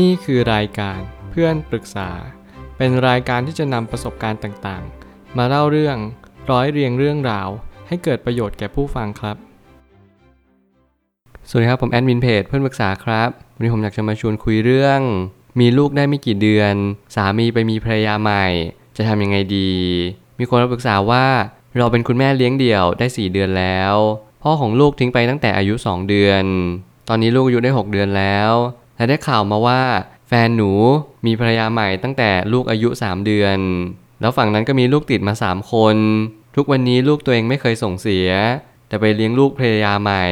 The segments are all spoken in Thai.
นี่คือรายการเพื่อนปรึกษา เป็นรายการที่จะนำประสบการณ์ต่างๆ มาเล่าเรื่องร้อยเรียงเรื่องราว ให้เกิดประโยชน์แก่ผู้ฟังครับ สวัสดีครับผมแอดมินเพจเพื่อนปรึกษาครับ วันนี้ผมอยากจะมาชวนคุยเรื่อง มีลูกได้ไม่กี่เดือน สามีไปมีภรรยาใหม่ จะทำยังไงดี มีคนมาปรึกษาว่า เราเป็นคุณแม่เลี้ยงเดี่ยวได้ 4 เดือนแล้วพ่อของลูกทิ้งไปตั้งแต่อายุ 2 เดือน ตอนนี้ลูกอายุได้ 6 เดือนแล้ว และได้ข่าวมาว่า แฟนหนูมีภรรยาใหม่ตั้งแต่ลูกอายุ 3 เดือน แล้วฝั่งนั้นก็มีลูกติดมา 3 คน ทุกวันนี้ลูกตัวเองไม่เคยส่งเสีย แต่ไปเลี้ยงลูกภรรยาใหม่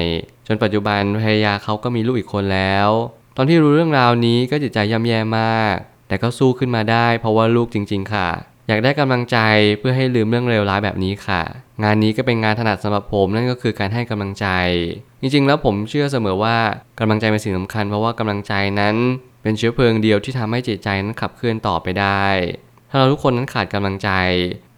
จนปัจจุบันภรรยาเขาก็มีลูกอีกคนแล้ว ตอนที่รู้เรื่องราวนี้ก็จิตใจย่ำแย่มาก แต่ก็สู้ขึ้นมาได้เพราะว่าลูกจริง ๆ ค่ะ อยากได้กำลังใจเพื่อให้ลืมเรื่องเลวร้ายแบบนี้ค่ะ งานนี้ก็เป็นงานถนัดสำหรับผมนั่นก็คือการให้กำลังใจ จริงๆ แล้วผมเชื่อเสมอว่ากำลังใจเป็นสิ่งสำคัญ เพราะว่ากำลังใจนั้น เป็นเชื้อเพลิงเดียวที่ทำให้จิตใจนั้นขับเคลื่อนต่อไปได้ ถ้าเราทุกคนนั้นขาดกำลังใจ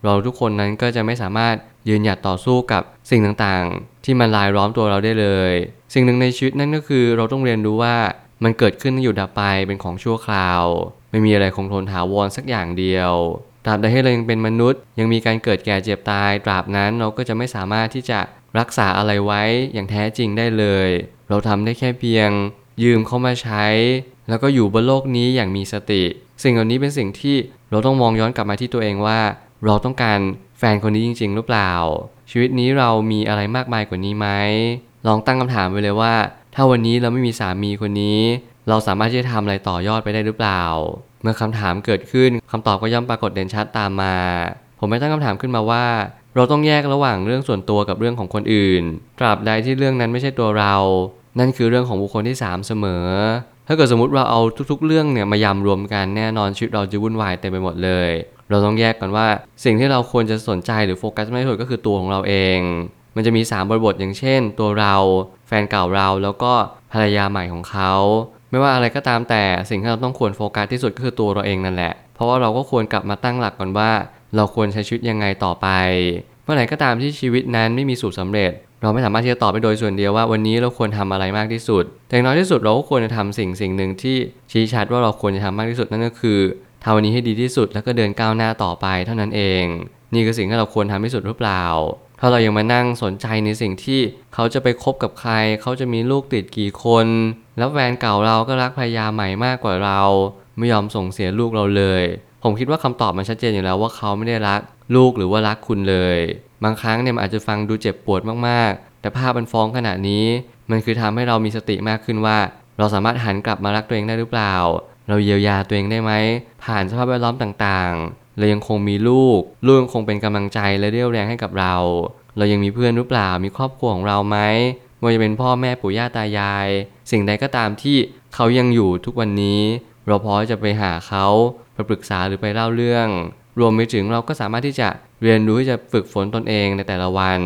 เราทุกคนนั้นก็จะไม่สามารถยืนหยัดต่อสู้กับสิ่งต่างๆ ที่มันลายล้อมตัวเราได้เลย สิ่งหนึ่งในชีวิตนั่นก็คือเราต้องเรียนรู้ว่ามันเกิดขึ้นอยู่ดับไปเป็นของชั่วคราว ไม่มีอะไรคงทนถาวรสักอย่างเดียว ตราบใดที่เรายังเป็นมนุษย์ ยังมีการเกิดแก่เจ็บตาย ตราบนั้นเราก็จะไม่สามารถที่จะรักษาอะไรไว้อย่างแท้จริงได้เลย เราทำได้แค่เพียง ยืมเข้ามาใช้ แล้วก็อยู่บนโลกนี้อย่างมีสติ สิ่งเหล่านี้เป็นสิ่งที่เราต้องมองย้อนกลับมาที่ตัวเองว่า เราต้องการแฟนคนนี้จริง ๆ หรือเปล่า ชีวิตนี้เรามีอะไรมากมายกว่านี้ไหมลองตั้งคำถามไปเลยว่า ถ้าวันนี้เราไม่มีสามีคนนี้ เราสามารถที่จะทำอะไรต่อยอดไปได้หรือเปล่า เมื่อคำถามเกิดขึ้นคำตอบก็ย่อมปรากฏเด่นชัดตามมา ผมไม่ตั้งคำถามขึ้นมาว่า เราต้องแยกระหว่างเรื่องส่วนตัวกับเรื่องของคนอื่น ตราบใดที่เรื่องนั้นไม่ใช่ตัวเรา นั่นคือเรื่องของบุคคลที่ 3 เสมอ ถ้าเกิดสมมติเราเอาทุกๆ เรื่องเนี่ยมายำรวมกันแน่นอนชีวิตเราจะวุ่นวายเต็มไปหมดเลย เราต้องแยกกันว่า สิ่งที่เราควรจะสนใจหรือโฟกัสไมากที่สุดก็คือตัวของเราเอง มันจะมี 3 บริบทอย่างเช่น ตัวเรา แฟนเก่าเราแล้วก็ภรรยาใหม่ของเขา ไม่ว่าอะไรก็ตามแต่สิ่งที่เราต้องควรโฟกัสที่สุดก็คือตัวเราเองนั่นแหละ เพราะว่าเราก็ควรกลับมาตั้งหลักก่อนว่า เราควรใช้ชีวิตยังไงต่อไป เมื่อไหร่ก็ตามที่ชีวิตนั้นไม่มีสูตรสาเร็จ เราไม่สามารถที่จะตอบไปโดยส่วนเดียวว่าวันนี้เราควรทำอะไรมากที่สุด แต่อย่างน้อยที่สุดเราก็ควรจะทำสิ่งสิ่งหนึ่งที่ชี้ชัดว่าเราควรจะทำมากที่สุดนั่นก็คือทำวันนี้ให้ดีที่สุดแล้วก็เดินก้าวหน้าต่อไปเท่านั้นเอง นี่คือสิ่งที่เราควรทำที่สุดหรือเปล่า ถ้าเรายังมานั่งสนใจในสิ่งที่เขาจะไปคบกับใคร เขาจะมีลูกติดกี่คน แล้วแฟนเก่าเราก็รักภรรยาใหม่มากกว่าเรา ไม่ยอมส่งเสียลูกเราเลย ผมคิดว่าคำตอบมันชัดเจนอยู่แล้วว่าเขาไม่ได้รักลูกหรือว่ารักคุณเลย บางครั้งเนี่ยมันอาจจะฟังดูเจ็บปวดมากๆ แต่ภาพมันฟ้องขนาดนี้ มันคือทำให้เรามีสติมากขึ้นว่า เราสามารถหันกลับมารักตัวเองได้หรือเปล่า เราเยียวยาตัวเองได้ไหมผ่านสภาพแวดล้อมต่างๆ เรายังคงมีลูก ลูกยังคงเป็นกำลังใจและเรี่ยวแรงให้กับเรา เรายังมีเพื่อนหรือเปล่า มีครอบครัวของเราไหมม่ว่าจะเป็นพ่อแม่ปู่ย่าตายาย สิ่งใดก็ตามที่เขายังอยู่ทุกวันนี้ เราพอจะไปหาเขาไปปรึกษาหรือไปเล่าเรื่อง รวมไปถึงเราก็สามารถที่จะเรียนรู้ที่จะฝึกฝนตนเองในแต่ละวัน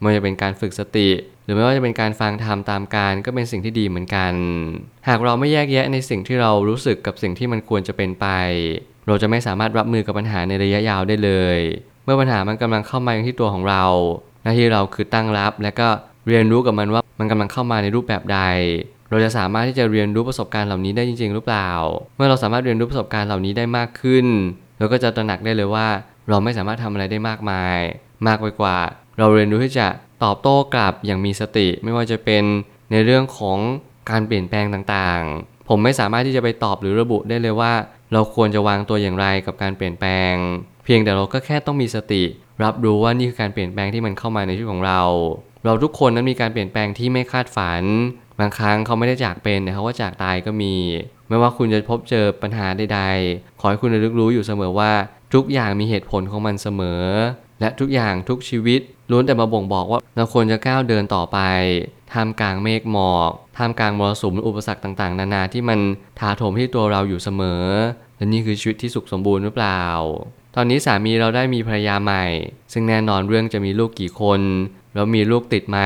ไม่ว่าจะเป็นการฝึกสติ หรือไม่ว่าจะเป็นการฟังธรรมตามการก็เป็นสิ่งที่ดีเหมือนกัน หากเราไม่แยกแยะในสิ่งที่เรารู้สึกกับสิ่งที่มันควรจะเป็นไป เราจะไม่สามารถรับมือกับปัญหาในระยะยาวได้เลย เมื่อปัญหามันกำลังเข้ามาที่ตัวของเรา หน้าที่เราคือตั้งรับ และก็เรียนรู้กับมันว่ามันกำลังเข้ามาในรูปแบบใด เราจะสามารถที่จะเรียนรู้ประสบการณ์เหล่านี้ได้จริง ๆ หรือเปล่า เมื่อเราสามารถเรียนรู้ประสบการณ์เหล่านี้ได้มากขึ้น เราก็จะตระหนักได้เลยว่า เราไม่สามารถทำอะไรได้มากมาย มากไปกว่า เราเรียนรู้ที่จะตอบโต้กลับอย่างมีสติ ไม่ว่าจะเป็นในเรื่องของการเปลี่ยนแปลงต่างๆ ผมไม่สามารถที่จะไปตอบหรือระบุได้เลยว่า เราควรจะวางตัวอย่างไรกับการเปลี่ยนแปลง เพียงแต่เราก็แค่ต้องมีสติ รับรู้ว่านี่คือการเปลี่ยนแปลงที่มันเข้ามาในชีวิตของเรา เราทุกคนนั้นมีการเปลี่ยนแปลงที่ไม่คาดฝัน บางครั้งเขาไม่ได้จากเป็นแต่เขาว่าจากตายก็มี ไม่ว่าคุณจะพบเจอปัญหาใดๆ ขอให้คุณระลึกรู้อยู่เสมอว่า ทุกอย่างมีเหตุผลของมันเสมอ และทุกอย่างทุกชีวิต ล้วนแต่มาบ่งบอกว่าเราควรจะก้าวเดินต่อไปท่ามกลางเมฆหมอกท่ามกลางมรสุมอุปสรรคต่าง ๆ นานาที่มันถาโถมที่ตัวเราอยู่เสมอ และนี่คือชีวิตที่สุขสมบูรณ์หรือเปล่า ตอนนี้สามีเราได้มีภรรยาใหม่ ซึ่งแน่นอนเรื่องจะมีลูกกี่คน แล้วมีลูกติดไหม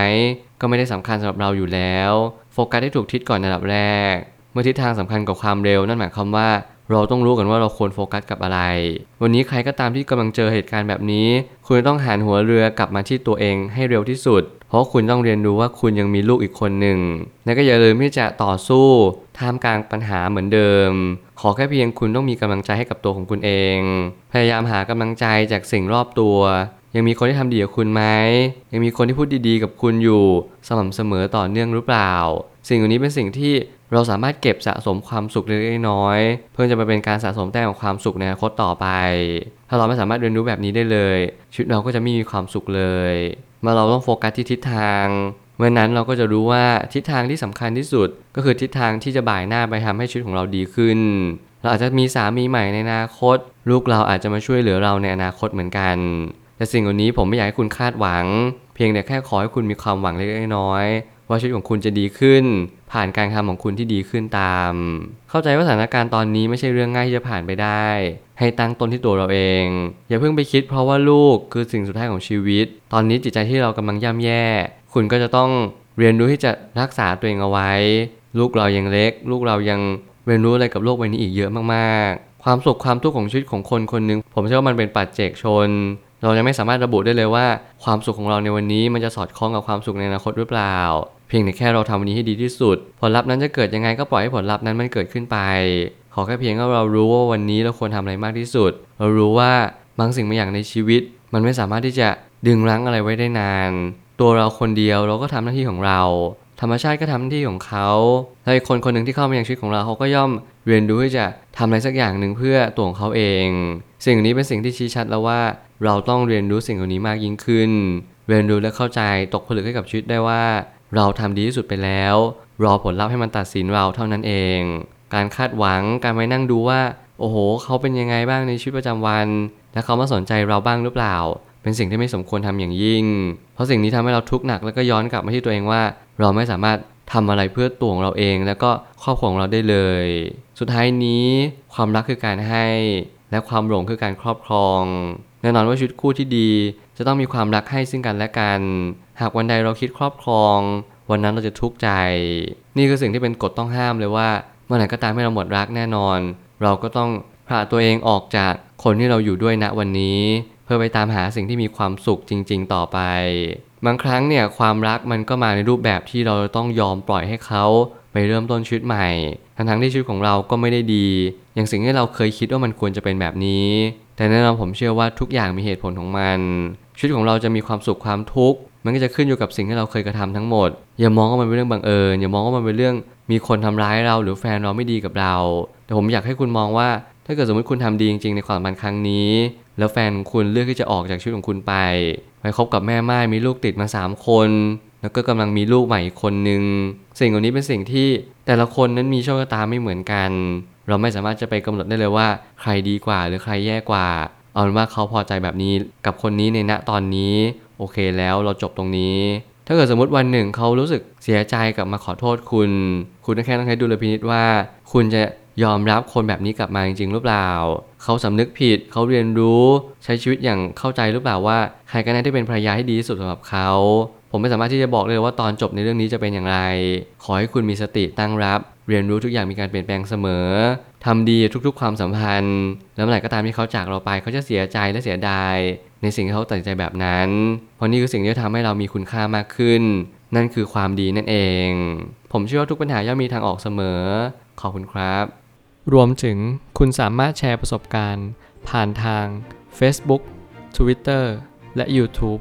ก็ไม่ได้สำคัญสำหรับเราอยู่แล้ว โฟกัสให้ถูกทิศก่อนในระดับแรก เมื่อทิศทางสำคัญกับความเร็วนั่นหมายความว่า เราต้องรู้กันว่าเราควรโฟกัสกับอะไร วันนี้ใครก็ตามที่กำลังเจอเหตุการณ์แบบนี้ คุณต้องหันหัวเรือกลับมาที่ตัวเองให้เร็วที่สุดเพเพราะคุณต้องเรียนรู้ว่าคุณยังมีลูกอีกคนหนึ่ง และก็อย่าลืมที่จะต่อสู้ท่ามกลางปัญหาเหมือนเดิม ขอแค่เพียงคุณต้องมีกำลังใจให้กับตัวของคุณเอง พยายามหากำลังใจจากสิ่งรอบตัว ยังมีคนที่ทำดีกับคุณไหมยังมีคนที่พูดดีๆกับคุณอยู่สม่ำเสมอต่อเนื่องหรือเปล่า สิ่งเหล่านี้เป็นสิ่งที่เราสามารถเก็บสะสมความสุขเล็กน้อย เพื่อจะมาเป็นการสะสมแต้มของความสุขในอนาคตต่อไป ถ้าเราไม่สามารถเรียนรู้แบบนี้ได้เลย ชีวิตเราก็จะไม่มีความสุขเลยเมื่อเราต้องโฟกัสที่ทิศทางเมื่อนั้นเราก็จะรู้ว่าทิศทางที่สำคัญที่สุด ก็คือทิศทางที่จะบ่ายหน้าไปทำให้ชีวิตของเราดีขึ้น เราอาจจะมีสามีใหม่ในอนาคต ลูกเราอาจจะมาช่วยเหลือเราในอนาคตเหมือนกัน แต่สิ่งเหล่านี้ผมไม่อยากให้คุณคาดหวัง เพียงแต่แค่ขอให้คุณมีความหวังเล็กๆน้อยๆว่าชีวิตของคุณจะดีขึ้น ผ่านการทำของคุณที่ดีขึ้นตาม เข้าใจว่าสถานการณ์ตอนนี้ไม่ใช่เรื่องง่ายที่จะผ่านไปได้ ให้ตั้งต้นที่ตัวเราเอง อย่าเพิ่งไปคิดเพราะว่าลูกคือสิ่งสุดท้ายของชีวิต ตอนนี้จิตใจที่เรากำลังย่ำแย่ คุณก็จะต้องเรียนรู้ที่จะรักษาตัวเองเอาไว้ ลูกเรายังเล็ก ลูกเรายังเรียนรู้อะไรกับโลกใบนี้อีกเยอะมากๆ ความสุขความทุกข์ของชีวิตของคนคนหนึ่งผมเชื่อว่ามันเป็นปัจเจกชน เราจะไม่สามารถระบุได้เลยว่า ความสุขของเราในวันนี้มันจะสอดคล้องกับความสุขในอนาคตหรือเปล่า เพียงแต่แค่เราทำวันนี้ให้ดีที่สุด ผลลัพธ์นั้นจะเกิดยังไงก็ปล่อยให้ผลลัพธ์นั้นมันเกิดขึ้นไป ขอแค่เพียงว่าเรารู้ว่าวันนี้เราควรทำอะไรมากที่สุด เรารู้ว่าบางสิ่งบางอย่างในชีวิต มันไม่สามารถที่จะดึงรั้งอะไรไว้ได้นาน ตัวเราคนเดียวเราก็ทำหน้าที่ของเรา ธรรมชาติก็ทำหน้าที่ของเขาแล้วอีกคนคนหนึ่งที่เข้ามายังชีวิตของเราเขาก็ย่อมเรียนรู้ที่จะทำอะไรสักอย่างหนึ่งเพื่อตัวของเขาเอง สิ่งนี้เป็นสิ่งที่ชี้ชัดแล้วว่า เราต้องเรียนรู้สิ่งเหล่านี้มากยิ่งขึ้น เรียนรู้และเข้าใจตกผลึกให้กับชีวิตได้ว่า เราทำดีที่สุดไปแล้ว รอผลลัพธ์ให้มันตัดสินเราเท่านั้นเอง การคาดหวังการไปนั่งดูว่า โอ้โห เขาเป็นยังไงบ้างในชีวิตประจำวัน และเขามาสนใจเราบ้างหรือเปล่า เป็นสิ่งที่ไม่สมควรทำอย่างยิ่ง เพราะสิ่งนี้ทำให้เราทุกข์หนักแล้วก็ย้อนกลับมาที่ตัวเองว่า เราไม่สามารถทำอะไรเพื่อตัวของเราเอง แล้วก็ครอบครัวของเราได้เลย สุดท้ายนี้ความรักคือการให้ และความหลงคือการครอบครอง แน่นอนว่าชีวิตคู่ที่ดี จะต้องมีความรักให้ซึ่งกันและกัน หากวันใดเราคิดครอบครอง วันนั้นเราจะทุกข์ใจ นี่คือสิ่งที่เป็นกฎต้องห้ามเลยว่าเมื่อไหร่ก็ตามให้เราหมดรักแน่นอน เราก็ต้องพาตัวเองออกจากคนที่เราอยู่ด้วยณวันนี้ เพื่อไปตามหาสิ่งที่มีความสุขจริง ๆ ต่อไป บางครั้งเนี่ยความรักมันก็มาในรูปแบบที่เราต้องยอมปล่อยให้เขา ไปเริ่มต้นชีวิตใหม่ ทั้งๆที่ชีวิตของเราก็ไม่ได้ดี อย่างสิ่งที่เราเคยคิดว่ามันควรจะเป็นแบบนี้ แต่แน่นอนผมเชื่อว่าทุกอย่างมีเหตุผลของมัน ชีวิตของเราจะมีความสุขความทุกข์ มันก็จะขึ้นอยู่กับสิ่งที่เราเคยกระทำทั้งหมด อย่ามองว่ามันเป็นเรื่องบังเอิญ อย่ามองว่ามันเป็นเรื่องมีคนทำร้ายเราหรือแฟนเราไม่ดีกับเรา แต่ผมอยากให้คุณมองว่า ถ้าเกิดสมมติคุณทำดีจริงๆ ในความสัมพันธ์ครั้งนี้ แล้วแฟนคุณเลือกที่จะออกจากชีวิตของคุณไป ไปคบกับแม่ไม้มีลูกติดมา 3 คน แล้วก็กำลังมีลูกใหม่คนหนึ่งสิ่งเหล่านี้เป็นสิ่งที่แต่ละคนนั้นมีโชคชะตาไม่เหมือนกัน เราไม่สามารถจะไปกำหนดได้เลยว่า ใครดีกว่าหรือใครแย่กว่า เอาเป็นว่าเขาพอใจแบบนี้กับคนนี้ในณตอนนี้ โอเคแล้วเราจบตรงนี้ ถ้าเกิดสมมติวันหนึ่งเขารู้สึกเสียใจกับมาขอโทษคุณ คุณแค่ต้องใช้ดุลพินิษว่า คุณจะยอมรับคนแบบนี้กลับมาจริงๆหรือเปล่า เขาสำนึกผิด เขาเรียนรู้ ใช้ชีวิตอย่างเข้าใจหรือเปล่าว่า ใครกันแน่ที่เป็นภรรยาที่ดีที่สุดสำหรับเขา ผมไม่สามารถที่จะบอกเลยว่าตอนจบในเรื่องนี้จะเป็นอย่างไร ขอให้คุณมีสติตั้งรับ เรียนรู้ทุกอย่างมีการเปลี่ยนแปลงเสมอทำดีทุกๆ ความสัมพันธ์ แล้วเมื่อไหร่ก็ตามที่เขาจากเราไปเขาจะเสียใจและเสียดาย ในสิ่งที่เขาตัดใจแบบนั้น เพราะนี่คือสิ่งที่ทำให้เรามีคุณค่ามากขึ้น นั่นคือความดีนั่นเอง ผมเชื่อว่าทุกปัญหาย่อมมีทางออกเสมอ ขอบคุณครับ รวมถึงคุณสามารถแชร์ประสบการณ์ ผ่านทาง Facebook Twitter และ YouTube